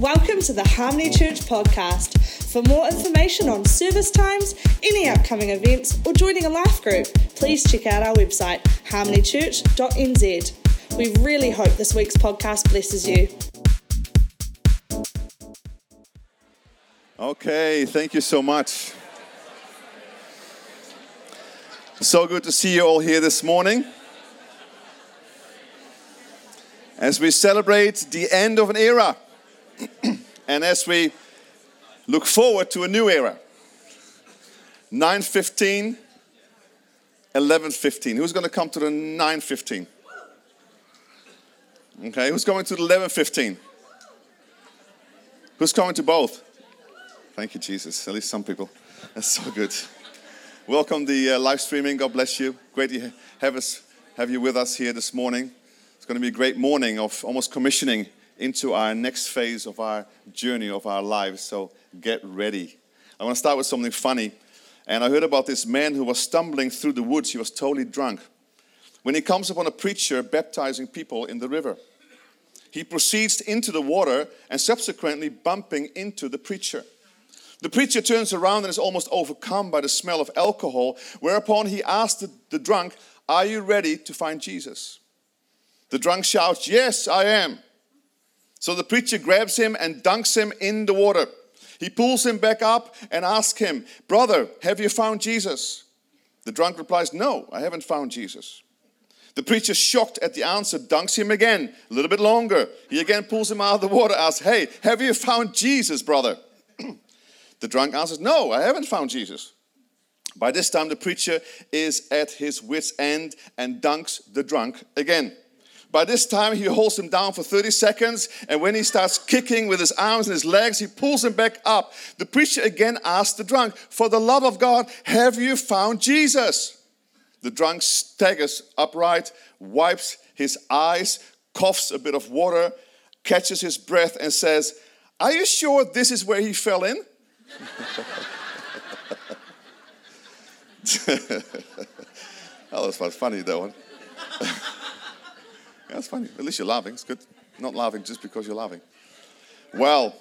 Welcome to the Harmony Church podcast. For more information on service times, any upcoming events, or joining a life group, please check out our website, harmonychurch.nz. We really hope this week's podcast blesses you. Okay, thank you so much. So good to see you all here this morning. As we celebrate the end of an era and as we look forward to a new era 915 1115 who's going to come to the 915 okay who's going to the 1115 who's coming to both? Thank you jesus. At least some people. That's so good. Welcome the uh, live streaming. God bless you. Great to have us have you with us here this morning. It's going to be a great morning of almost commissioning into our next phase of our journey of our lives. So get ready. I want to start with something funny. And I heard about this man who was stumbling through the woods. He was totally drunk. When he comes upon a preacher baptizing people in the river, he proceeds into the water and subsequently bumping into the preacher. The preacher turns around and is almost overcome by the smell of alcohol, whereupon he asks the, the drunk, Are you ready to find Jesus? The drunk shouts, Yes, I am. So the preacher grabs him and dunks him in the water. He pulls him back up and asks him, Brother, have you found Jesus? The drunk replies, No, I haven't found Jesus. The preacher, shocked at the answer, dunks him again, a little bit longer. He again pulls him out of the water, asks, Hey, have you found Jesus, brother? the drunk answers, No, I haven't found Jesus. By this time, the preacher is at his wits' end and dunks the drunk again. By this time, he holds him down for 30 seconds, and when he starts kicking with his arms and his legs, he pulls him back up. The preacher again asks the drunk, For the love of God, have you found Jesus? The drunk staggers upright, wipes his eyes, coughs a bit of water, catches his breath, and says, Are you sure this is where he fell in? that was funny, that one. That's funny. At least you're laughing. It's good. Not laughing just because you're laughing. Well,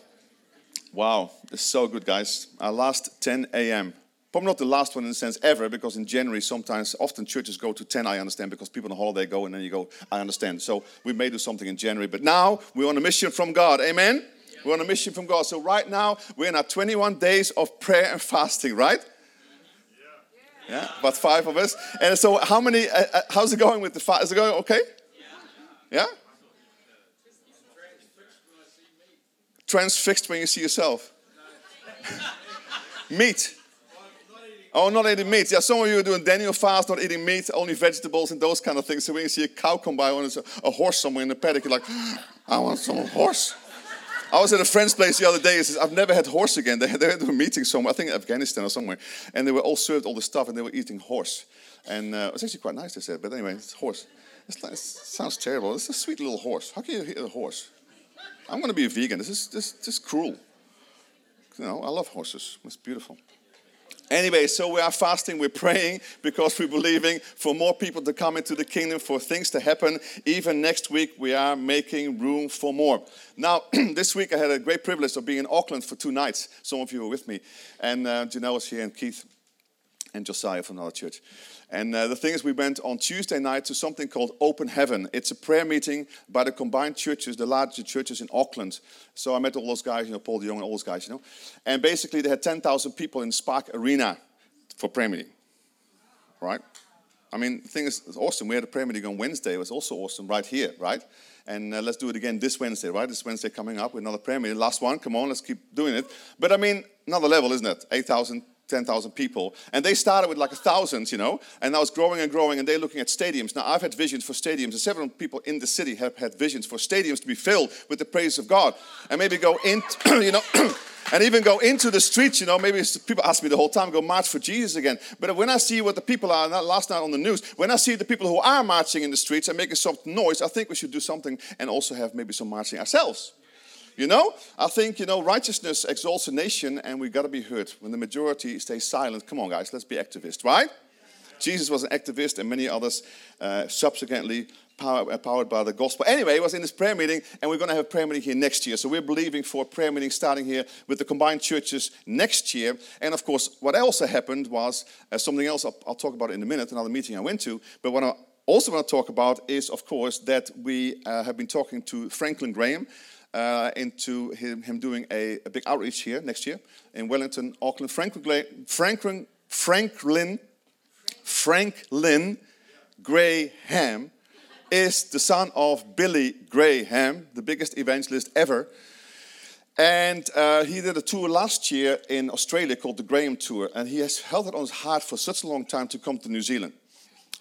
wow. It's so good, guys. Our last 10 a.m. Probably not the last one in the sense ever, because in January sometimes, often churches go to 10, I understand, because people on holiday go and then you go, I understand. So we may do something in January. But now we're on a mission from God. Amen? Yeah. We're on a mission from God. So right now we're in our 21 days of prayer and fasting, right? Yeah, yeah but five of us. And so, how many? Uh, uh, how's it going with the fast? Is it going okay? Yeah? Transfixed when you see yourself. meat. Oh, not eating meat. Yeah, some of you are doing Daniel fast, not eating meat, only vegetables and those kind of things. So when you see a cow come by or a horse somewhere in the paddock, you're like, I want some horse. I was at a friend's place the other day. He Says, I've never had horse again. They, they had a meeting somewhere, I think Afghanistan or somewhere, and they were all served all the stuff, and they were eating horse. And uh, it was actually quite nice, they said. But anyway, it's horse. It sounds terrible. It's a sweet little horse. How can you hit a horse? I'm going to be a vegan. This is this, this is cruel. You know, I love horses. It's beautiful. Anyway, so we are fasting, we're praying because we're believing for more people to come into the kingdom, for things to happen. Even next week, we are making room for more. Now, this week I had a great privilege of being in Auckland for two nights. Some of you were with me. And uh, Janelle was here, and Keith, and Josiah from another church. And uh, the thing is, we went on Tuesday night to something called Open Heaven. It's a prayer meeting by the combined churches, the larger churches in Auckland. So I met all those guys, you know, Paul de Jong and all those guys, you know. And basically, they had 10,000 people in Spark Arena for prayer meeting. Right? I mean, the thing is, it's awesome. We had a prayer meeting on Wednesday. It was also awesome right here, right? And uh, let's do it again this Wednesday, right? This Wednesday coming up with another prayer meeting. Last one, come on, let's keep doing it. But I mean, another level, isn't it? 8,000 10,000 people. And they started with like a thousand, you know, and now it's growing and growing, and they're looking at stadiums. Now, I've had visions for stadiums, and several people in the city have had visions for stadiums to be filled with the praise of God. And maybe go in, you know, and even go into the streets, you know, maybe people ask me the whole time, go march for Jesus again. But when I see what the people are, last night on the news, when I see the people who are marching in the streets and making some noise, I think we should do something and also have maybe some marching ourselves. You know, I think, you know, righteousness exalts a nation and we got to be heard. When the majority stays silent, come on, guys, let's be activists, right? Jesus was an activist and many others uh, subsequently power, powered by the gospel. Anyway, it was in this prayer meeting, and we're going to have a prayer meeting here next year. So we're believing for a prayer meeting starting here with the combined churches next year. And of course, what also happened was uh, something else I'll, I'll, talk about in a minute, another meeting I went to. But what I also want to talk about is, of course, that we uh, have been talking to Franklin Graham. Uh, into him, him doing a, a, big outreach here next year in Wellington, Auckland. Franklin, Franklin, Franklin, Graham is the son of Billy Graham, the biggest evangelist ever. And uh, he did a tour last year in Australia called the Graham Tour. And he has held it on his heart for such a long time to come to New Zealand.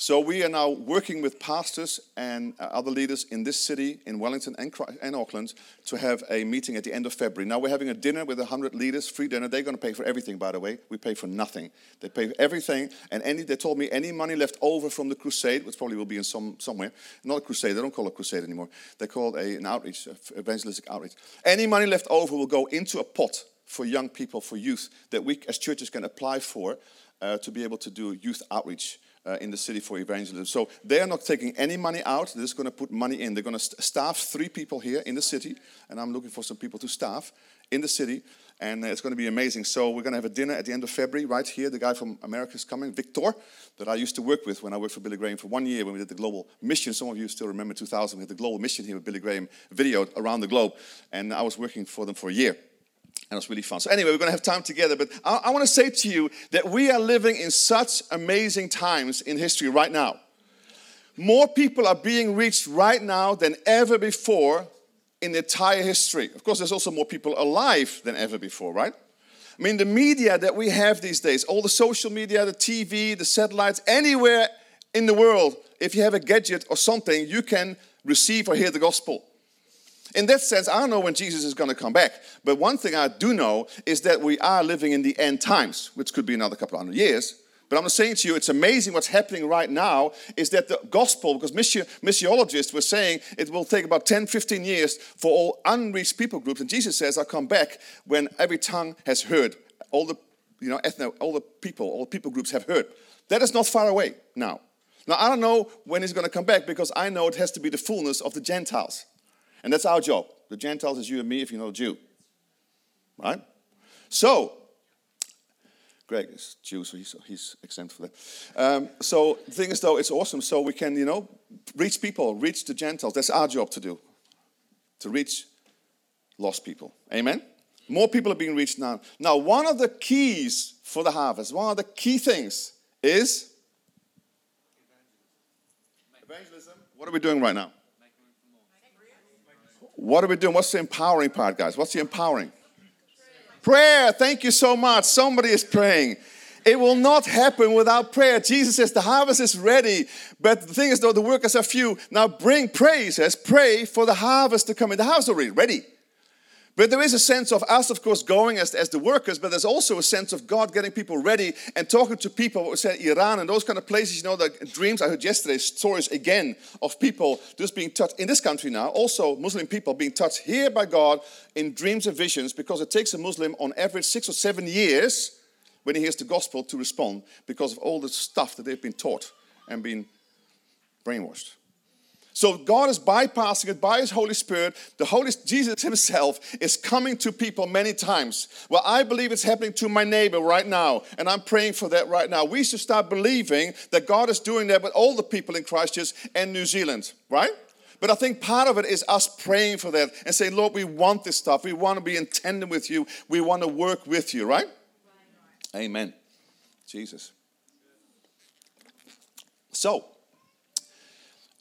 So we are now working with pastors and uh, other leaders in this city, in Wellington and, and Auckland, to have a meeting at the end of February. Now we're having a dinner with 100 leaders, free dinner. They're going to pay for everything, by the way. We pay for nothing. They pay for everything. And any, they told me any money left over from the crusade, which probably will be in some somewhere, not a crusade. They don't call it a crusade anymore. They call it a, an outreach, evangelistic outreach. Any money left over will go into a pot for young people, for youth, that we as churches can apply for uh, to be able to do youth outreach uh, in the city for evangelism. So they are not taking any money out. They're just going to put money in. They're going to st- staff three people here in the city, and I'm looking for some people to staff in the city, and it's going to be amazing. So we're going to have a dinner at the end of February right here. The guy from America is coming, Victor, that I used to work with when I worked for Billy Graham for one year when we did the global mission. Some of you still remember 2000. We had the global mission here with Billy Graham, videoed around the globe, and I was working for them for a year. And it was really fun. So, anyway, we're going to have time together. But I, I want to say to you that we are living in such amazing times in history right now. More people are being reached right now than ever before in the entire history. Of course, there's also more people alive than ever before, right? I mean, the media that we have these days, all the social media, the TV, the satellites, anywhere in the world, if you have a gadget or something, you can receive or hear the gospel. In that sense, I don't know when Jesus is going to come back. But one thing I do know is that we are living in the end times, which could be another couple of hundred years. But I'm saying to you, it's amazing what's happening right now is that the gospel, because missiologists were saying it will take about 10, 15 years for all unreached people groups. And Jesus says, I'll come back when every tongue has heard. All the, you know, ethno, all the people, all the people groups have heard. That is not far away now. Now, I don't know when he's going to come back because I know it has to be the fullness of the Gentiles. And that's our job. The Gentiles is you and me if you're not a Jew. Right? So, Greg is Jew, so he's, he's exempt for that. Um, so the thing is, though, it's awesome. So we can, you know, reach people, reach the Gentiles. That's our job to do, to reach lost people. Amen? More people are being reached now. Now, one of the keys for the harvest, one of the key things is evangelism. What are we doing right now? What are we doing? What's the empowering part, guys? What's the empowering? Prayer. Thank you so much. Somebody is praying. It will not happen without prayer. Jesus says the harvest is ready, but the thing is, though, the workers are few. Now bring praise, says, pray for the harvest to come in. The harvest already ready. But there is a sense of us, of course, going as, as the workers, but there's also a sense of God getting people ready and talking to people, we said Iran and those kind of places, you know, the dreams I heard yesterday, stories again of people just being touched in this country now, also Muslim people being touched here by God in dreams and visions, because it takes a Muslim on average six or seven years when he hears the gospel to respond because of all the stuff that they've been taught and been brainwashed. So God is bypassing it by His Holy Spirit. The Holy Jesus Himself is coming to people many times. Well, I believe it's happening to my neighbor right now, and I'm praying for that right now. We should start believing that God is doing that with all the people in Christchurch and New Zealand, right? But I think part of it is us praying for that and saying, Lord, we want this stuff. We want to be in tandem with you. We want to work with you, right? Amen. Jesus. So,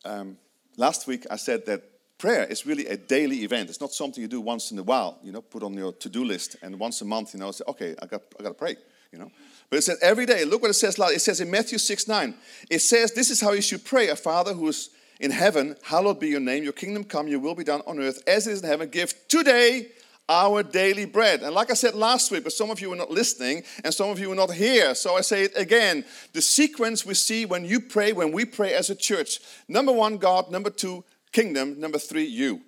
um, last week I said that prayer is really a daily event. It's not something you do once in a while, you know, put on your to-do list, and once a month, you know, say, okay, I got, I got to pray, you know. But it says every day. Look what it says. It says in Matthew 6, 9. It says, this is how you should pray. A Father who is in heaven, hallowed be your name. Your kingdom come, your will be done on earth as it is in heaven. Give today our daily bread. And like I said last week, but some of you were not listening and some of you were not here. So I say it again. The sequence we see when you pray, when we pray as a church number one, God. Number two, kingdom. Number three, you.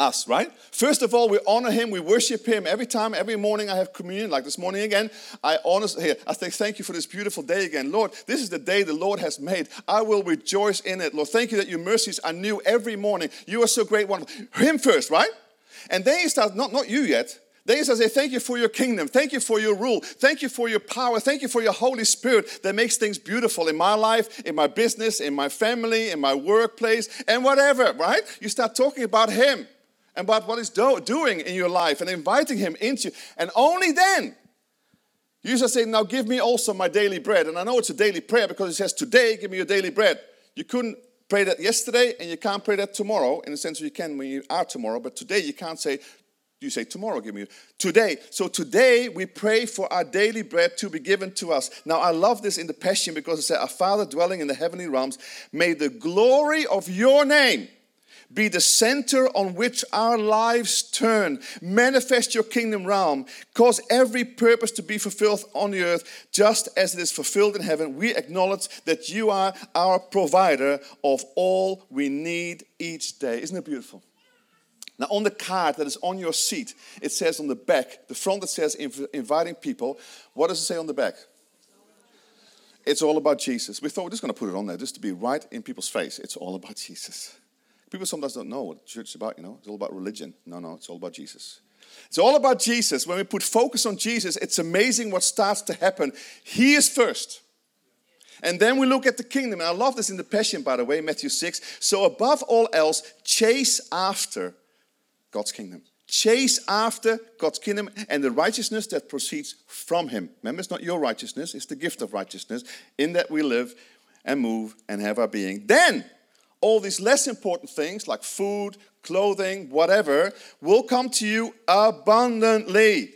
us, right? First of all, we honor him, we worship him. Every time, every morning I have communion, like this morning again, I honor here. I say thank you for this beautiful day again. Lord, this is the day the Lord has made. I will rejoice in it. Lord, thank you that your mercies are new every morning. You are so great, wonderful. Him first, right? And then he starts, not, not you yet. Then he says, Thank you for your kingdom. Thank you for your rule. Thank you for your power. Thank you for your Holy Spirit that makes things beautiful in my life, in my business, in my family, in my workplace, and whatever, right? You start talking about him and about what he's do- doing in your life and inviting him into. You. And only then you just say, Now give me also my daily bread. And I know it's a daily prayer because it says, Today, give me your daily bread. You couldn't pray that yesterday and you can't pray that tomorrow in the sense you can when you are tomorrow, but today you can't say, you say tomorrow, give me today. So today we pray for our daily bread to be given to us. Now I love this in the Passion because it says, Our Father dwelling in the heavenly realms, may the glory of your name be the center on which our lives turn. Manifest your kingdom realm. Cause every purpose to be fulfilled on the earth just as it is fulfilled in heaven. We acknowledge that you are our provider of all we need each day. Isn't it beautiful? Now, on the card that is on your seat, it says on the back, the front that says inviting people. What does it say on the back? It's all about Jesus. We thought we're just going to put it on there just to be right in people's face. It's all about Jesus. People sometimes don't know what church is about, you know. It's all about religion. No, no, it's all about Jesus. It's all about Jesus. When we put focus on Jesus, it's amazing what starts to happen. He is first. And then we look at the kingdom. And I love this in the Passion, by the way, Matthew 6. So, above all else, chase after God's kingdom. Chase after God's kingdom and the righteousness that proceeds from Him. Remember, it's not your righteousness, it's the gift of righteousness in that we live and move and have our being. Then all these less important things like food, clothing, whatever, will come to you abundantly.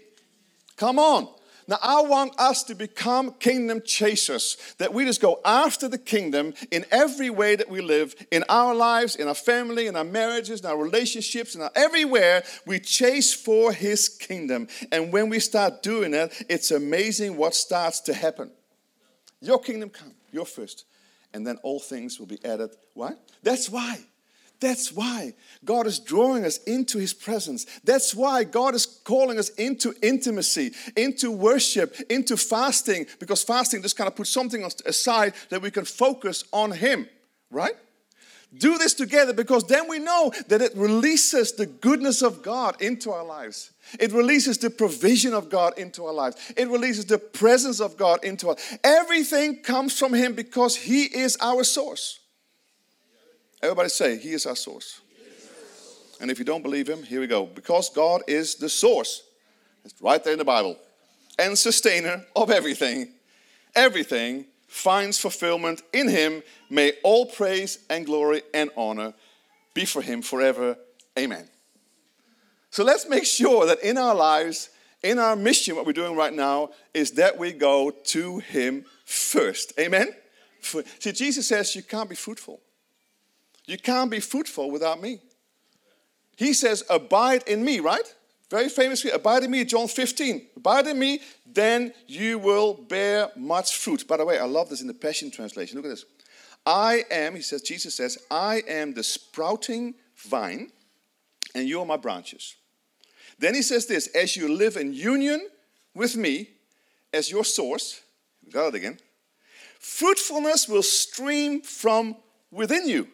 Come on. Now, I want us to become kingdom chasers, that we just go after the kingdom in every way that we live, in our lives, in our family, in our marriages, in our relationships, in our, everywhere. We chase for his kingdom. And when we start doing it, it's amazing what starts to happen. Your kingdom come, your first and then all things will be added. Why? That's why. That's why God is drawing us into His presence. That's why God is calling us into intimacy, into worship, into fasting, because fasting just kind of puts something aside that we can focus on Him, right? Do this together because then we know that it releases the goodness of God into our lives. It releases the provision of God into our lives. It releases the presence of God into us. Everything comes from Him because He is our source. Everybody say, He is our source. And if you don't believe Him, here we go. Because God is the source. It's right there in the Bible. And sustainer of everything. Everything finds fulfillment in him. May all praise and glory and honor be for him forever. Amen. So let's make sure that in our lives, in our mission, what we're doing right now is that we go to him first. Amen? See, Jesus says you can't be fruitful. You can't be fruitful without me. He says, Abide in me, right? Very famously, abide in me, John 15. Abide in me, then you will bear much fruit. By the way, I love this in the Passion Translation. Look at this. I am, he says, Jesus says, I am the sprouting vine, and you are my branches. Then he says this as you live in union with me as your source, got it again, fruitfulness will stream from within you.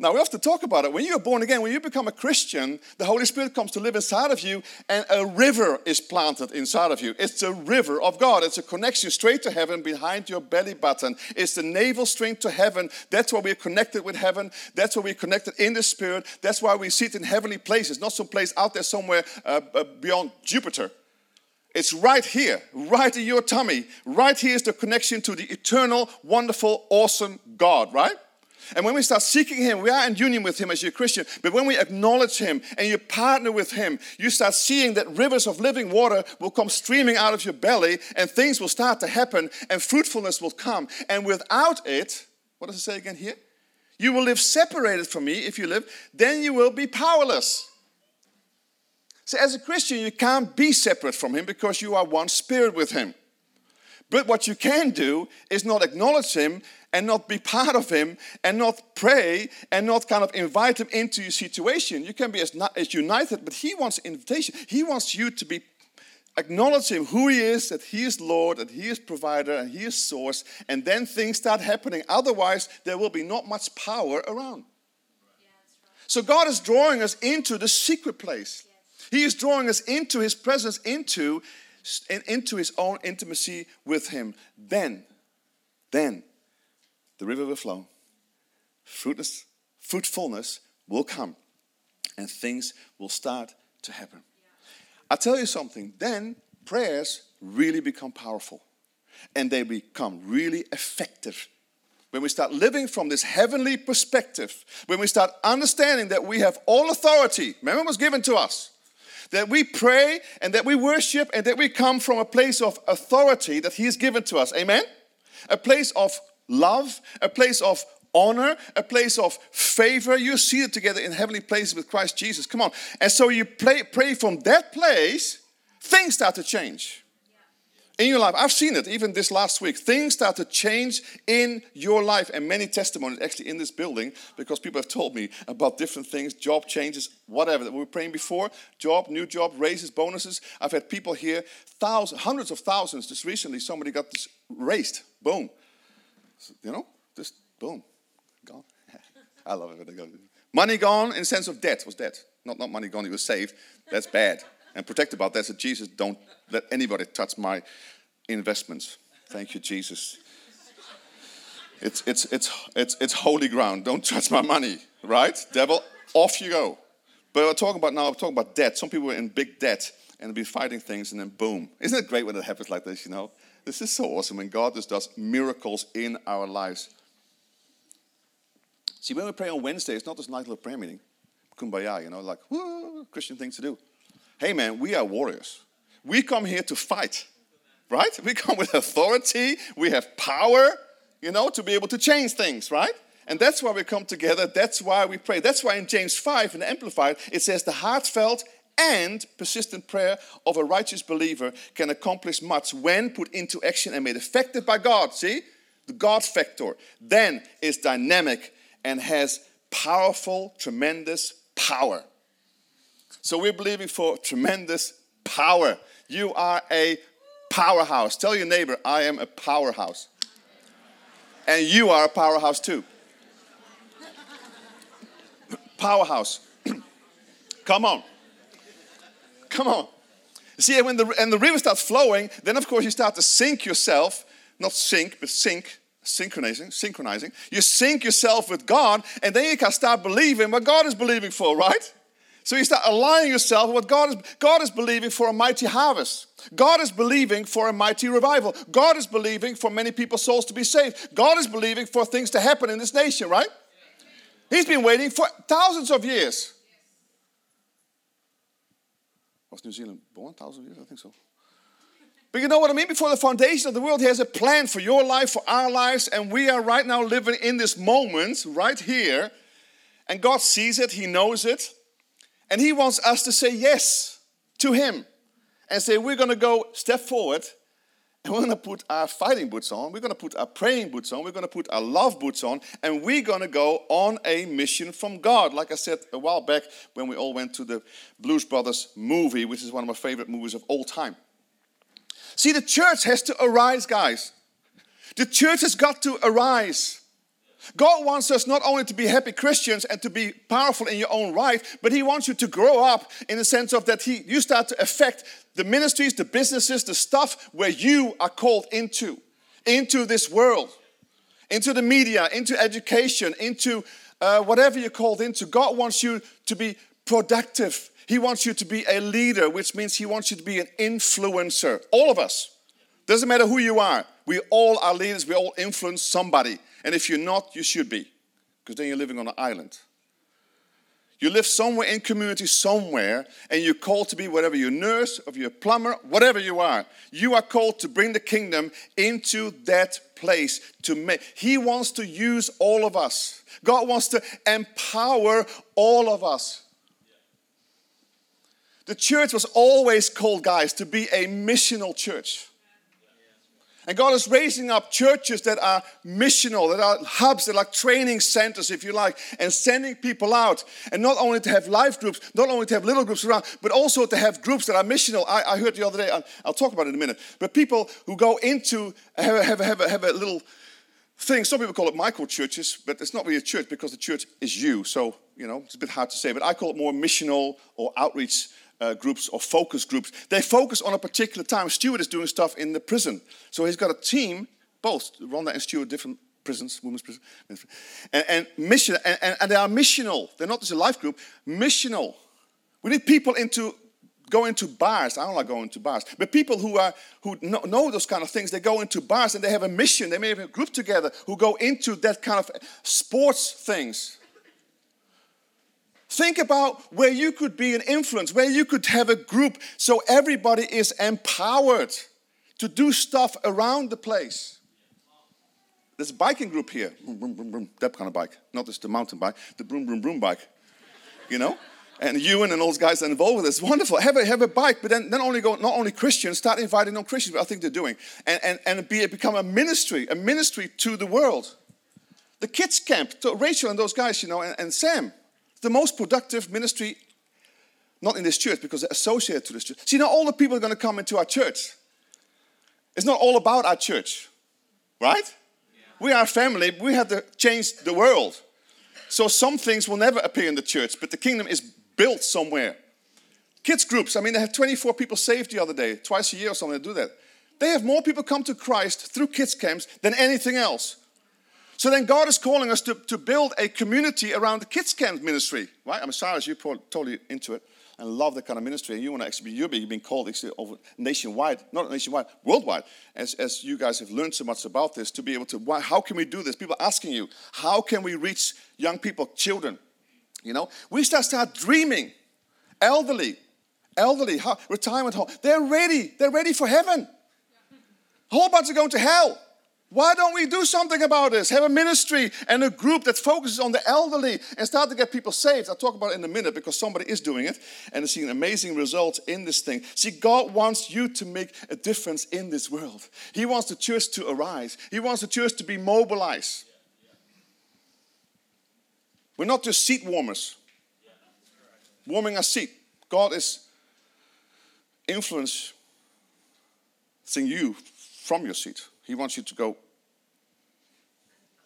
Now, we have to talk about it. When you're born again, when you become a Christian, the Holy Spirit comes to live inside of you, and a river is planted inside of you. It's a river of God. It's a connection straight to heaven behind your belly button. It's the navel string to heaven. That's why we're connected with heaven. That's why we're connected in the Spirit. That's why we sit in heavenly places, not some place out there somewhere uh, uh, beyond Jupiter. It's right here, right in your tummy. Right here is the connection to the eternal, wonderful, awesome God, right? And when we start seeking Him, we are in union with Him as a Christian. But when we acknowledge Him and you partner with Him, you start seeing that rivers of living water will come streaming out of your belly and things will start to happen and fruitfulness will come. And without it, what does it say again here? You will live separated from me if you live, then you will be powerless. So, as a Christian, you can't be separate from Him because you are one spirit with Him. But what you can do is not acknowledge Him and not be part of Him and not pray and not kind of invite Him into your situation. You can be as, as united, but He wants invitation. He wants you to be acknowledge Him, who He is, that He is Lord, that He is provider, and He is source, and then things start happening. Otherwise, there will be not much power around. So God is drawing us into the secret place. He is drawing us into His presence, into, into His own intimacy with Him. Then, then, the river will flow. Fruitness, fruitfulness will come, and things will start to happen. I tell you something, then prayers really become powerful and they become really effective. When we start living from this heavenly perspective, when we start understanding that we have all authority, remember, was given to us, that we pray and that we worship and that we come from a place of authority that He has given to us. Amen? A place of love, a place of honor, a place of favor. You see it together in heavenly places with Christ Jesus. Come on. And so you pray, pray from that place, things start to change in your life. I've seen it even this last week. Things start to change in your life, and many testimonies actually in this building because people have told me about different things, job changes, whatever that we were praying before, job, new job, raises, bonuses. I've had people here, thousands, hundreds of thousands. Just recently, somebody got this raised. Boom. You know, just boom, gone. I love it when they go. Money gone in sense of debt was debt. Not, not money gone, he was saved. That's bad. And protect about that. So Jesus, don't let anybody touch my investments. Thank you, Jesus. It's, it's, it's, it's, it's holy ground. Don't touch my money, right? Devil, off you go. But we're talking about now, I'm talking about debt. Some people are in big debt and be fighting things, and then boom. Isn't it great when it happens like this, you know? This is so awesome when God just does miracles in our lives. See, when we pray on Wednesday, it's not just nice little prayer meeting. Kumbaya, you know, like, whoo, Christian thing to do. Hey, man, we are warriors. We come here to fight, right? We come with authority, we have power, you know, to be able to change things, right? And that's why we come together. That's why we pray. That's why in James 5, in the Amplified, it says the heartfelt and persistent prayer of a righteous believer can accomplish much when put into action and made effective by God. See? The God factor then is dynamic and has powerful, tremendous power. So we're believing for tremendous power. You are a powerhouse. Tell your neighbor, I am a powerhouse. And you are a powerhouse too. Powerhouse. Come on. Come on. See, when the, and the river starts flowing, then of course you start to sink yourself, not sink, but sink, synchronizing, synchronizing. You sync yourself with God, and then you can start believing what God is believing for, right? So you start aligning yourself with what God is, God is believing for a mighty harvest. God is believing for a mighty revival. God is believing for many people's souls to be saved. God is believing for things to happen in this nation, right? He's been waiting for thousands of years. Was New Zealand born? Thousand years? I think so. But you know what I mean? Before the foundation of the world, He has a plan for your life, for our lives, and we are right now living in this moment, right here. And God sees it, He knows it, and He wants us to say yes to Him and say, We're going to go step forward and we're going to put our fighting boots on, we're going to put our praying boots on, we're going to put our love boots on, and we're going to go on a mission from God. Like I said a while back when we all went to the Blues Brothers movie, which is one of my favorite movies of all time. See, the church has to arise, guys. The church has got to arise. God wants us not only to be happy Christians and to be powerful in your own right, but He wants you to grow up in the sense of that He you start to affect the ministries, the businesses, the stuff where you are called into, into this world, into the media, into education, into uh, whatever you're called into. God wants you to be productive. He wants you to be a leader, which means He wants you to be an influencer. All of us. Doesn't matter who you are. We all are leaders. We all influence somebody. And if you're not, you should be, because then you're living on an island. You live somewhere in community, somewhere, and you're called to be whatever you're nurse, or you're a plumber, whatever you are. You are called to bring the kingdom into that place. To make. He wants to use all of us. God wants to empower all of us. The church was always called, guys, to be a missional church. And God is raising up churches that are missional, that are hubs, that are like training centers, if you like, and sending people out. And not only to have life groups, not only to have little groups around, but also to have groups that are missional. I, I heard the other day, I'll, I'll, talk about it in a minute, but people who go into, have have have have a little thing. Some people call it micro churches, but it's not really a church because the church is you. So, you know, it's a bit hard to say, but I call it more missional or outreach uh, groups or focus groups. They focus on a particular time. Stuart is doing stuff in the prison. So he's got a team, both Rhonda and Stuart, different prisons, women's prison, and, and mission, and, and, and, they are missional. They're not just a life group, missional. We need people into go into bars. I don't like going to bars, but people who are who know, know, those kind of things, they go into bars and they have a mission. They may have a group together who go into that kind of sports things. Think about where you could be an influence, where you could have a group so everybody is empowered to do stuff around the place. There's a biking group here. Boom, that kind of bike. Not just the mountain bike, the broom, broom, broom bike. You know? And Ewan and all those guys are involved with this. Wonderful. Have a, have a bike, but then not only go, not only Christians, start inviting non-Christians, but I think they're doing. And, and, and be, become a ministry, a ministry to the world. The kids camp, Rachel and those guys, you know, and, and Sam, the most productive ministry, not in this church, because they're associated to this church. See, not all the people are going to come into our church. It's not all about our church, right? Yeah. We are family. We have to change the world. So some things will never appear in the church, but the kingdom is built somewhere. Kids groups, I mean, they have 24 people saved the other day, twice a year or something, they do that. They have more people come to Christ through kids camps than anything else. So then God is calling us to, to build a community around the kids camp ministry, right? I'm sorry, you're totally into it and love that kind of ministry, and you want to actually be, you're being called actually over nationwide, not nationwide, worldwide, as, as you guys have learned so much about this, to be able to, why, how can we do this? People asking you, how can we reach young people, children? You know, we start start dreaming, elderly, elderly, retirement home. They're ready. They're ready for heaven. A whole bunch are going to hell. Why don't we do something about this? Have a ministry and a group that focuses on the elderly and start to get people saved. I'll talk about it in a minute because somebody is doing it and is seeing amazing results in this thing. See, God wants you to make a difference in this world. He wants the church to arise, He wants the church to be mobilized. We're not just seat warmers, warming our seat. God is influencing you from your seat. He wants you to go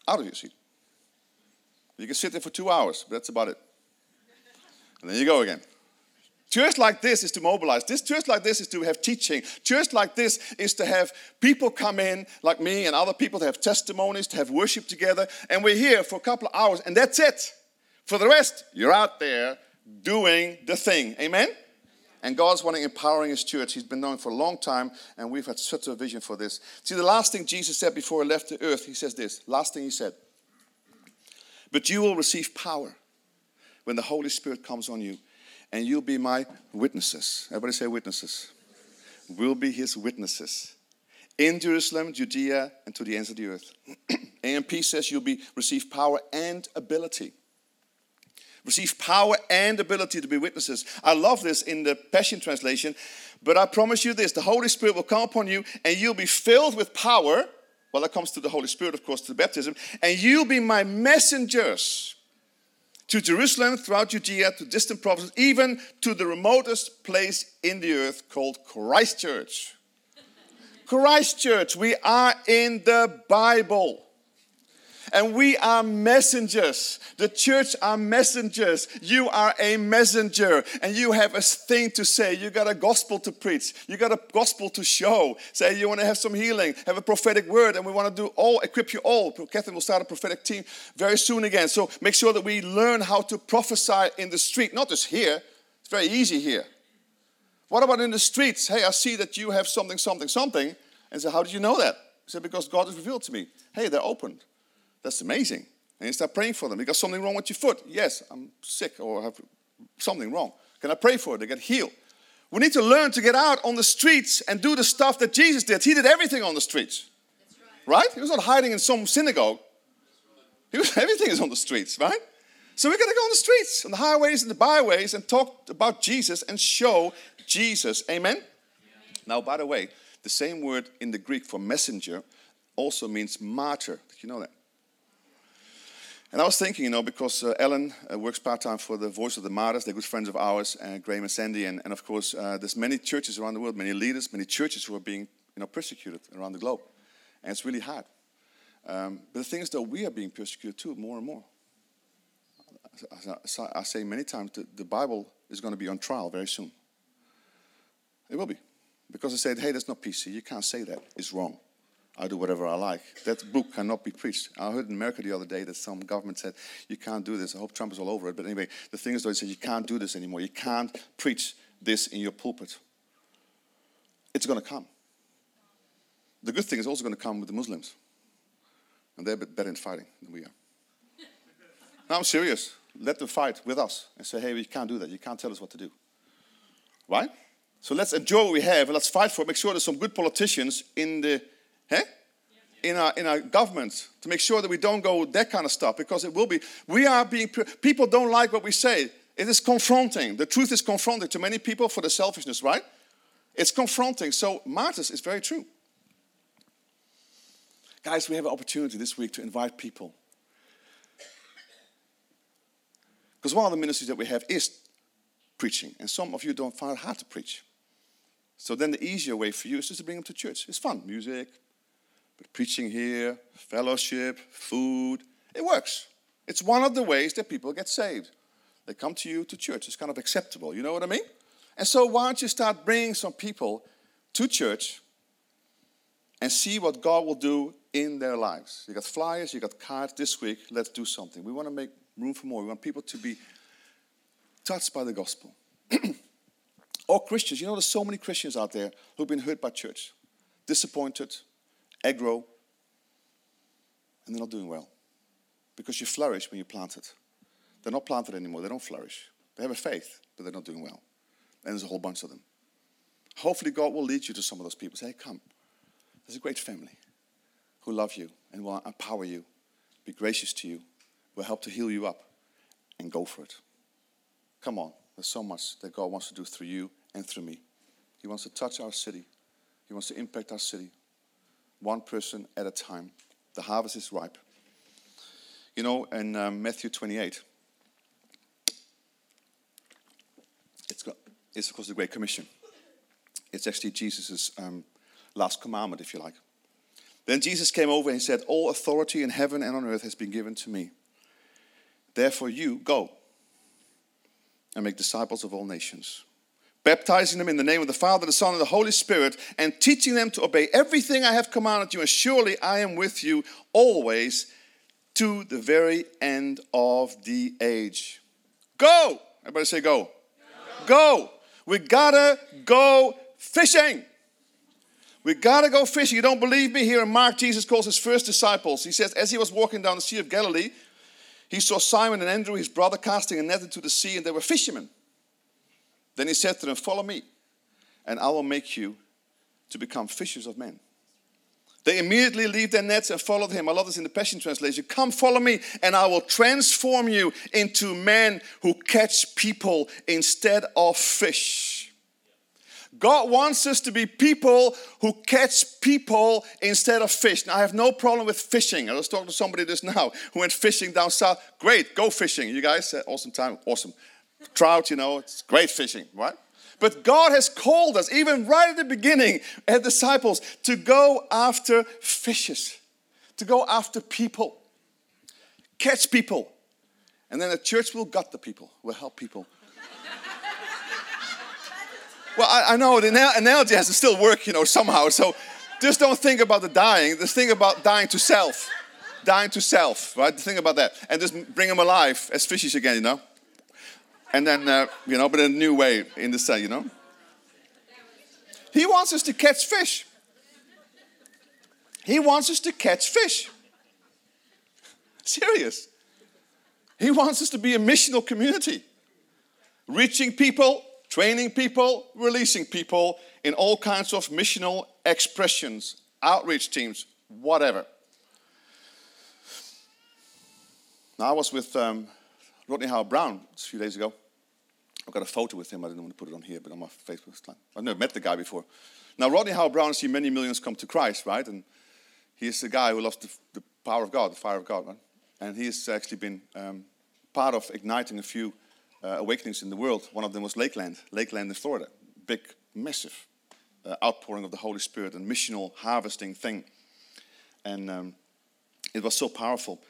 out of your seat. You can sit there for two hours, but that's about it. And then you go again. Church like this is to mobilize. This church like this is to have teaching. Church like this is to have people come in, like me and other people, to have testimonies, to have worship together. And we're here for a couple of hours, and that's it. For the rest, you're out there doing the thing. Amen? And God's wanting empowering His church. He's been known for a long time, and we've had such a vision for this. See, the last thing Jesus said before He left the earth, He says this. Last thing He said. But you will receive power when the Holy Spirit comes on you, and you'll be my witnesses. Everybody say witnesses. We'll be His witnesses in Jerusalem, Judea, and to the ends of the earth. AMP says you'll be receive power and ability receive power and ability to be witnesses. I love this in the Passion Translation, but I promise you this the Holy Spirit will come upon you and you'll be filled with power. Well, that comes to the Holy Spirit, of course, to the baptism, and you'll be my messengers to Jerusalem, throughout Judea, to distant provinces, even to the remotest place in the earth called Christchurch. Christchurch, we are in the Bible. And we are messengers. The church are messengers. You are a messenger and you have a thing to say. You got a gospel to preach. You got a gospel to show. Say you want to have some healing, have a prophetic word, and we want to do all, equip you all. Catherine will start a prophetic team very soon again. So make sure that we learn how to prophesy in the street, not just here. It's very easy here. What about in the streets? Hey, I see that you have something, something, something. And say, How did you know that? I said, Because God has revealed to me. Hey, they're opened. That's amazing. And you start praying for them. You got something wrong with your foot. Yes, I'm sick or have something wrong. Can I pray for it? They get healed. We need to learn to get out on the streets and do the stuff that Jesus did. He did everything on the streets. Right. right? He was not hiding in some synagogue. He was, everything is on the streets, right? So we're going to go on the streets, on the highways and the byways and talk about Jesus and show Jesus. Amen? Yeah. Now, by the way, The same word in the Greek for messenger also means martyr. Did you know that? And I was thinking, you know, because uh, Ellen uh, works part time for the Voice of the Martyrs, they're good friends of ours, uh, Graham and Sandy, and, and of course, uh, there's many churches around the world, many leaders, many churches who are being, you know, persecuted around the globe, and it's really hard. Um, but the thing is, though, we are being persecuted too, more and more. I say many times that the Bible is going to be on trial very soon. It will be. Because I said, hey, that's not PC. You can't say that. It's wrong. I do whatever I like. That book cannot be preached. I heard in America the other day that some government said, you can't do this. I hope Trump is all over it. But anyway, the thing is, though, they said, you can't do this anymore. You can't preach this in your pulpit. It's going to come. The good thing is also going to come with the Muslims. And they're a bit better in fighting than we are. no, I'm serious. Let them fight with us and say, hey, we can't do that. You can't tell us what to do. Right? So let's enjoy what we have and let's fight for it. Make sure there's some good politicians in the eh? in our in our government to make sure that we don't go that kind of stuff because it will be we are being people don't like what we say. It is confronting. The truth is confronting to many people for the selfishness, right? It's confronting. So martyrs is very true. Guys, we have an opportunity this week to invite people. Because one of the ministries that we have is preaching, and some of you don't find it hard to preach. So then the easier way for you is just to bring them to church. It's fun, music, preaching here, fellowship, food, it works. It's one of the ways that people get saved. They come to you to church. It's kind of acceptable. You know what I mean? And so why don't you start bringing some people to church and see what God will do in their lives? You got flyers, you got cards this week. Let's do something. We want to make room for more. We want people to be touched by the gospel. or Christians. You know, there's so many Christians out there who've been hurt by church, disappointed, aggro, and they're not doing well. Because you flourish when you plant it. They're not planted anymore, they don't flourish. They have a faith, but they're not doing well. And there's a whole bunch of them. Hopefully, God will lead you to some of those people. Say, hey, come. There's a great family who love you and will empower you, be gracious to you, will help to heal you up, and go for it. Come on. There's so much that God wants to do through you and through me. He wants to touch our city, He wants to impact our city, one person at a time. The harvest is ripe. You know, in um, Matthew 28, it's, got, it's of course the Great Commission. It's actually Jesus' um, last commandment, if you like. Then Jesus came over and said, All authority in heaven and on earth has been given to me. Therefore, you go and make disciples of all nations, baptizing them in the name of the Father, the Son, and the Holy Spirit, and teaching them to obey everything I have commanded you. And surely I am with you always to the very end of the age. Go! Everybody say go. Go! go. We gotta go fishing. We gotta go fishing. You don't believe me? Here in Mark, Jesus calls his first disciples. He says, as he was walking down the Sea of Galilee, he saw Simon and Andrew, his brother, casting a net into the sea, and they were fishermen. Then he said to them, Follow me, and I will make you to become fishers of men. They immediately leave their nets and followed him. I love this in the Passion Translation. Come follow me, and I will transform you into men who catch people instead of fish. God wants us to be people who catch people instead of fish. Now, I have no problem with fishing. I was talking to somebody just now who went fishing down south. Great, go fishing. You guys, uh, awesome time, awesome. Trout, you know, it's great fishing, right? But God has called us, even right at the beginning, as disciples, to go after fishes, to go after people, catch people. And then the church will gut the people, will help people well, I, I know the analogy has to still work, you know, somehow. So just don't think about the dying. Just think about dying to self. Dying to self, right? Think about that. And just bring them alive as fishes again, you know? And then, uh, you know, but in a new way in the sun, you know? He wants us to catch fish. He wants us to catch fish. Serious. He wants us to be a missional community, reaching people training people, releasing people in all kinds of missional expressions, outreach teams, whatever. Now, I was with um, Rodney Howard Browne a few days ago, I've got a photo with him. I didn't want to put it on here, but on my Facebook slide. I've never met the guy before. Now, Rodney Howard Browne has seen many millions come to Christ, right? And he's the guy who loves the, the power of God, the fire of God, right? And he's actually been um, part of igniting a few uh, awakenings in the world. One of them was Lakeland, Lakeland in Florida. Big, massive uh, outpouring of the Holy Spirit and missional harvesting thing. And um, it was so powerful.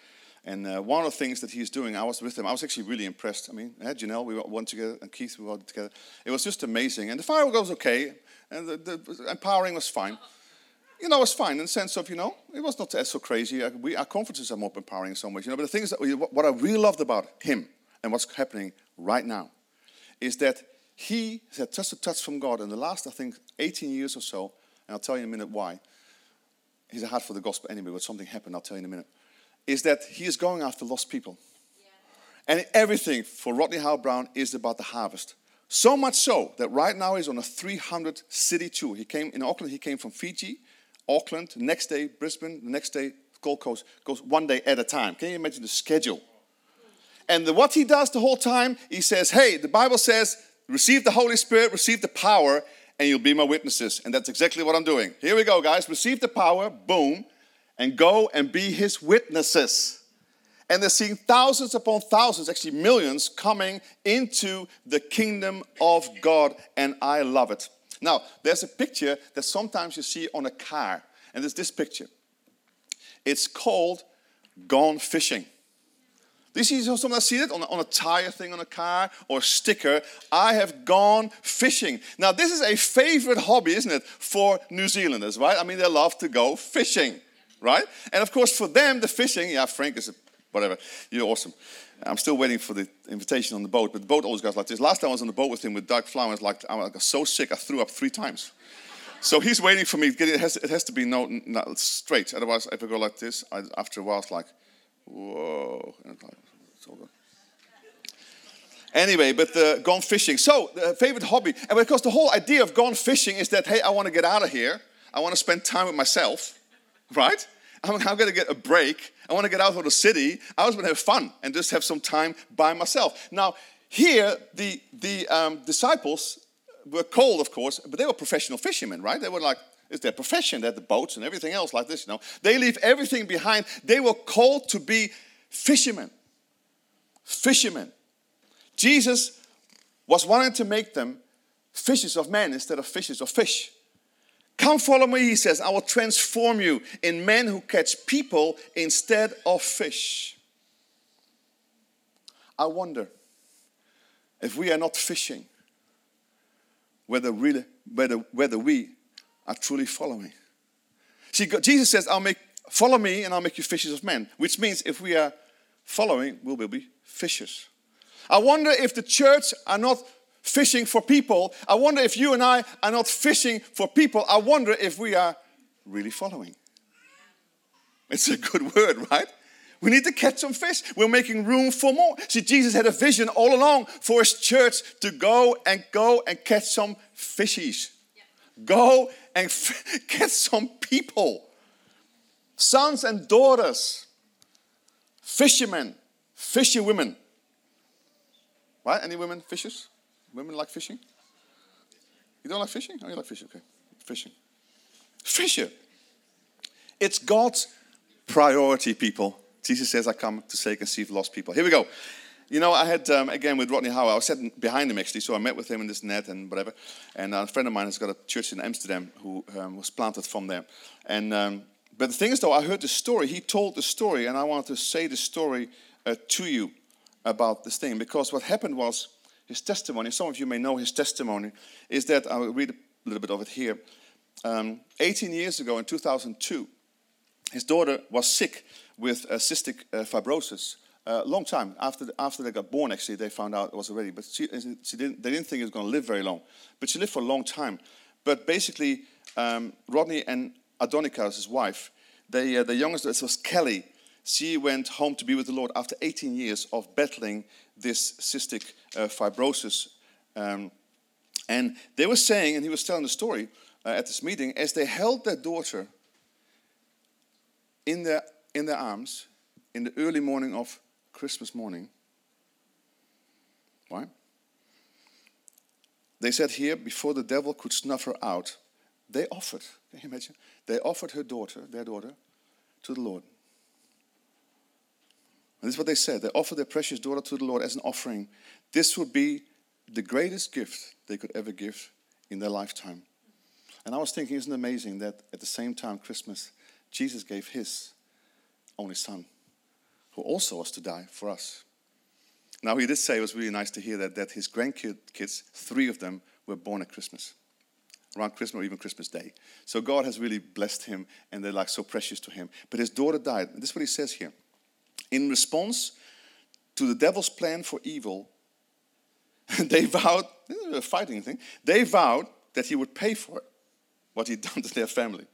And uh, one of the things that he's doing, I was with him. I was actually really impressed. I mean, had Janelle, we went together, and Keith, we went together. It was just amazing. And the fire was okay, and the, the empowering was fine. You know, it was fine in the sense of, you know, it was not so crazy. We, our conferences are more empowering in some ways, you know. But the thing is that what I really loved about him and what's happening right now is that he has had just a touch from God in the last, I think, 18 years or so. And I'll tell you in a minute why. He's a heart for the gospel anyway, but something happened. I'll tell you in a minute is that he is going after lost people. Yeah. And everything for Rodney Howard Browne is about the harvest. So much so that right now he's on a 300 city tour. He came in Auckland, he came from Fiji, Auckland, next day Brisbane, the next day Gold Coast, goes one day at a time. Can you imagine the schedule? And the, what he does the whole time, he says, Hey, the Bible says, receive the Holy Spirit, receive the power, and you'll be my witnesses. And that's exactly what I'm doing. Here we go, guys. Receive the power, boom and go and be his witnesses. And they're seeing thousands upon thousands, actually millions, coming into the kingdom of God, and I love it. Now, there's a picture that sometimes you see on a car, and there's this picture. It's called Gone Fishing. You see someone see it on a, on a tire thing on a car or a sticker? I have gone fishing. Now, this is a favorite hobby, isn't it, for New Zealanders, right? I mean, they love to go fishing right? And of course, for them, the fishing, yeah, Frank is a, whatever, you're awesome. I'm still waiting for the invitation on the boat, but the boat always goes like this. Last time I was on the boat with him with Doug Flowers, like I was so sick I threw up three times. So he's waiting for me. It has, it has to be no, no, straight. Otherwise, if I go like this, I, after a while, it's like, whoa. It's all good. Anyway, but the gone fishing. So, the favorite hobby. And because the whole idea of gone fishing is that, hey, I want to get out of here. I want to spend time with myself right? I'm, I'm going to get a break. I want to get out of the city. I was going to have fun and just have some time by myself. Now, here, the, the um, disciples were called, of course, but they were professional fishermen, right? They were like, it's their profession. They had the boats and everything else like this, you know. They leave everything behind. They were called to be fishermen. Fishermen. Jesus was wanting to make them fishes of men instead of fishes of fish. Come follow me, he says. I will transform you in men who catch people instead of fish. I wonder if we are not fishing, whether, really, whether, whether we are truly following. See, Jesus says, I'll make, follow me and I'll make you fishers of men, which means if we are following, we will be fishers. I wonder if the church are not fishing for people. I wonder if you and I are not fishing for people. I wonder if we are really following. It's a good word, right? We need to catch some fish. We're making room for more. See, Jesus had a vision all along for his church to go and go and catch some fishies. Go and f- catch some people. Sons and daughters, fishermen, fishy women. Right? Any women fishers? Women like fishing? You don't like fishing? Oh, you like fishing? Okay. Fishing. Fisher. It's God's priority, people. Jesus says, I come to save and save lost people. Here we go. You know, I had, um, again, with Rodney Howard, I was sitting behind him actually, so I met with him in this net and whatever. And a friend of mine has got a church in Amsterdam who um, was planted from there. And, um, but the thing is, though, I heard the story. He told the story, and I wanted to say the story uh, to you about this thing. Because what happened was, his testimony, some of you may know his testimony, is that I'll read a little bit of it here. Um, 18 years ago, in 2002, his daughter was sick with uh, cystic uh, fibrosis. A uh, long time after the, after they got born, actually, they found out it was already. But she, she didn't, they didn't think it was going to live very long. But she lived for a long time. But basically, um, Rodney and Adonica, his wife, they, uh, the youngest, this was Kelly. She went home to be with the Lord after 18 years of battling this cystic uh, fibrosis. Um, and they were saying, and he was telling the story uh, at this meeting, as they held their daughter in their, in their arms in the early morning of Christmas morning. Why? they said here, before the devil could snuff her out, they offered, can you imagine? They offered her daughter, their daughter, to the Lord. And this is what they said. They offered their precious daughter to the Lord as an offering. This would be the greatest gift they could ever give in their lifetime. And I was thinking, isn't it amazing that at the same time, Christmas, Jesus gave his only son, who also was to die for us. Now, he did say it was really nice to hear that, that his grandkids, three of them, were born at Christmas, around Christmas or even Christmas Day. So God has really blessed him, and they're like so precious to him. But his daughter died. This is what he says here. In response to the devil's plan for evil, they vowed, a fighting thing, they vowed that he would pay for it, what he'd done to their family.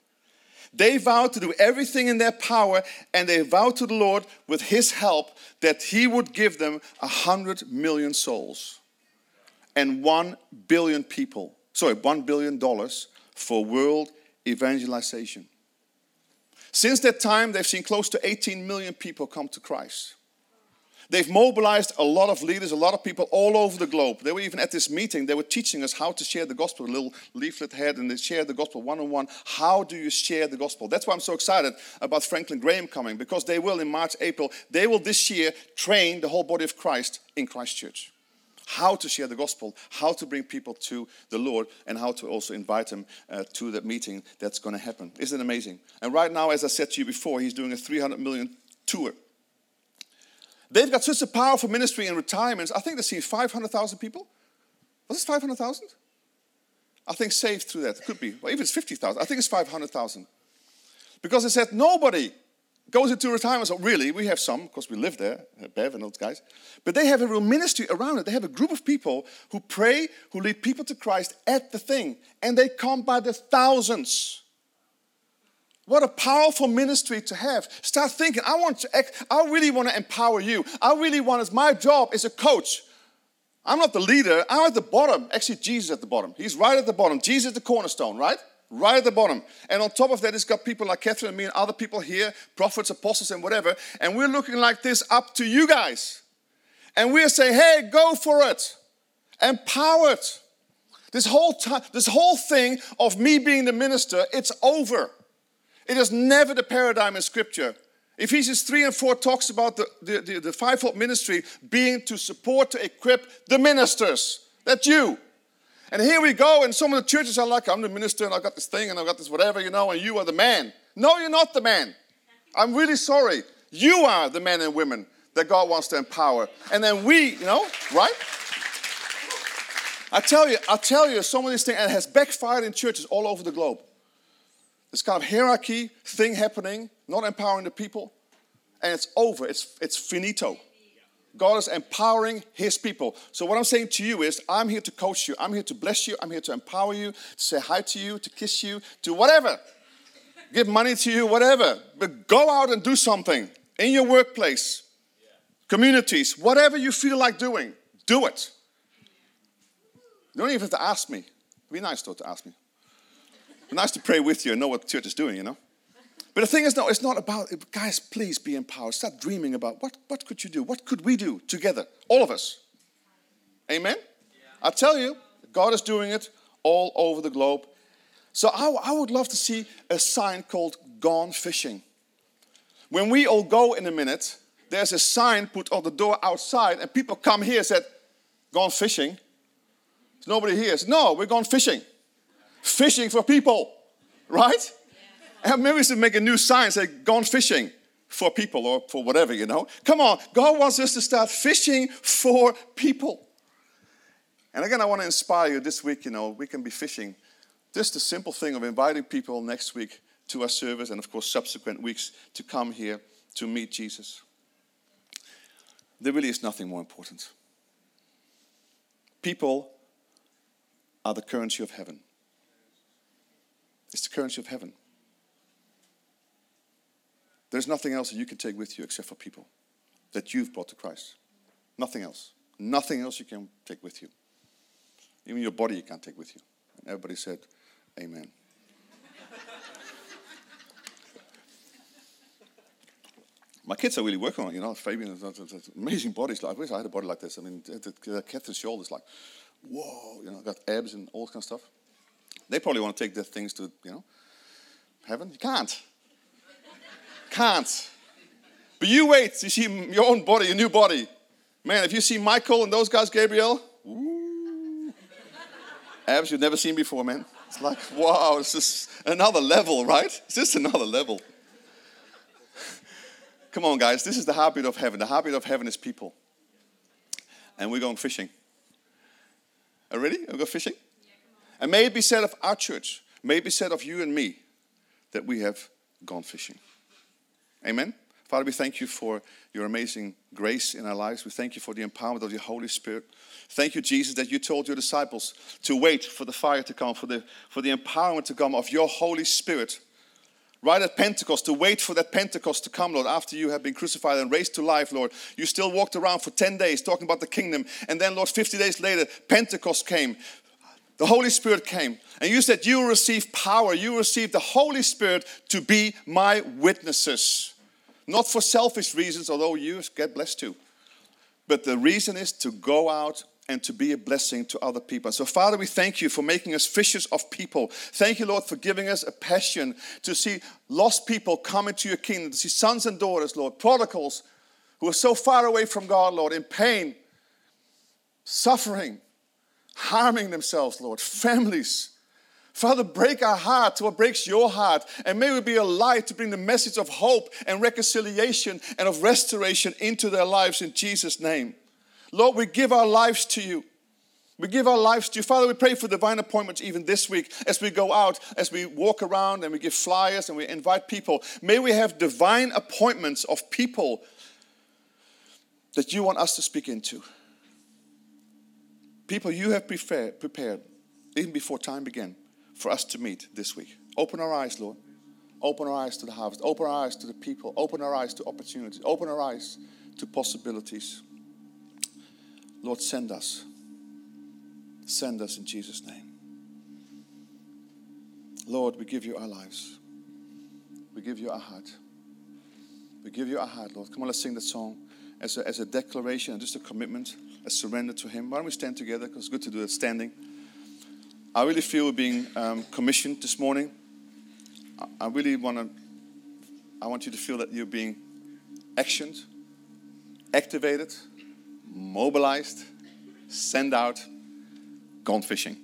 They vowed to do everything in their power, and they vowed to the Lord with His help that He would give them a hundred million souls and one billion people, sorry, one billion dollars for world evangelization. Since that time, they've seen close to 18 million people come to Christ. They've mobilized a lot of leaders, a lot of people all over the globe. They were even at this meeting, they were teaching us how to share the gospel. A little leaflet had, and they share the gospel one on one. How do you share the gospel? That's why I'm so excited about Franklin Graham coming, because they will in March, April, they will this year train the whole body of Christ in Christchurch. How to share the gospel, how to bring people to the Lord, and how to also invite them uh, to that meeting that's going to happen. Isn't it amazing? And right now, as I said to you before, he's doing a 300 million tour They've got such a powerful ministry in retirements. I think they see 500,000 people. Was it 500,000? I think saved through that. It could be. Well, even it's 50,000. I think it's 500,000. Because they said nobody goes into retirement. So really, we have some, because we live there, Bev and those guys. But they have a real ministry around it. They have a group of people who pray, who lead people to Christ at the thing. And they come by the thousands. What a powerful ministry to have. Start thinking, I want to act, I really want to empower you. I really want as my job as a coach. I'm not the leader, I'm at the bottom. Actually, Jesus at the bottom. He's right at the bottom. Jesus the cornerstone, right? Right at the bottom. And on top of that, it's got people like Catherine and me and other people here, prophets, apostles, and whatever. And we're looking like this up to you guys. And we're saying, hey, go for it. Empower it. This whole time, this whole thing of me being the minister, it's over. It is never the paradigm in Scripture. Ephesians 3 and 4 talks about the, the, the, the fivefold ministry being to support, to equip the ministers. That's you. And here we go, and some of the churches are like, I'm the minister, and I've got this thing, and I've got this whatever, you know, and you are the man. No, you're not the man. I'm really sorry. You are the men and women that God wants to empower. And then we, you know, right? I tell you, I tell you, some of these things, and it has backfired in churches all over the globe. This kind of hierarchy thing happening, not empowering the people, and it's over. It's, it's finito. God is empowering His people. So, what I'm saying to you is, I'm here to coach you. I'm here to bless you. I'm here to empower you, to say hi to you, to kiss you, to whatever. Give money to you, whatever. But go out and do something in your workplace, communities, whatever you feel like doing, do it. You don't even have to ask me. It'd be nice though to ask me nice to pray with you and know what the church is doing, you know. But the thing is, no, it's not about, guys, please be empowered. Start dreaming about what, what could you do? What could we do together? All of us. Amen? Yeah. I tell you, God is doing it all over the globe. So I, I would love to see a sign called Gone Fishing. When we all go in a minute, there's a sign put on the door outside, and people come here and said, Gone fishing. There's nobody here. Said, no, we're gone fishing fishing for people, right? And maybe we should make a new sign say, gone fishing for people or for whatever, you know. Come on, God wants us to start fishing for people. And again, I want to inspire you this week, you know, we can be fishing. Just the simple thing of inviting people next week to our service and, of course, subsequent weeks to come here to meet Jesus. There really is nothing more important. People are the currency of heaven. It's the currency of heaven. There's nothing else that you can take with you except for people that you've brought to Christ. Nothing else. Nothing else you can take with you. Even your body you can't take with you. And everybody said, Amen. My kids are really working on it, you know. Fabian has amazing bodies. Like, I wish I had a body like this. I mean, Catherine's shoulders, like, whoa, you know, got abs and all kind of stuff. They probably want to take their things to, you know, heaven. You can't. Can't. But you wait to see your own body, your new body. Man, if you see Michael and those guys, Gabriel, ooh, abs you've never seen before, man. It's like, wow, it's just another level, right? It's just another level. Come on, guys, this is the heartbeat of heaven. The heartbeat of heaven is people. And we're going fishing. Are you ready? We'll go fishing? and may it be said of our church, may it be said of you and me, that we have gone fishing. Amen? Father, we thank you for your amazing grace in our lives. We thank you for the empowerment of your Holy Spirit. Thank you, Jesus, that you told your disciples to wait for the fire to come, for the, for the empowerment to come of your Holy Spirit. Right at Pentecost, to wait for that Pentecost to come, Lord, after you have been crucified and raised to life, Lord. You still walked around for 10 days talking about the kingdom. And then, Lord, 50 days later, Pentecost came. The Holy Spirit came. And you said, You receive power. You receive the Holy Spirit to be my witnesses. Not for selfish reasons, although you get blessed too. But the reason is to go out and to be a blessing to other people. So, Father, we thank you for making us fishers of people. Thank you, Lord, for giving us a passion to see lost people come into your kingdom, to see sons and daughters, Lord, prodigals who are so far away from God, Lord, in pain, suffering, harming themselves, Lord, families. Father, break our heart to what breaks your heart. And may we be a light to bring the message of hope and reconciliation and of restoration into their lives in Jesus' name. Lord, we give our lives to you. We give our lives to you. Father, we pray for divine appointments even this week as we go out, as we walk around and we give flyers and we invite people. May we have divine appointments of people that you want us to speak into. People you have prepared, prepared even before time began for us to meet this week. Open our eyes, Lord. Open our eyes to the harvest. Open our eyes to the people. Open our eyes to opportunities. Open our eyes to possibilities. Lord, send us. Send us in Jesus' name. Lord, we give you our lives. We give you our heart. We give you our heart, Lord. Come on, let's sing that song as a, as a declaration and just a commitment, a surrender to Him. Why don't we stand together? Because it's good to do it standing. I really feel being um, commissioned this morning. I, I really want to. I want you to feel that you're being actioned, activated, mobilized, sent out, gone fishing.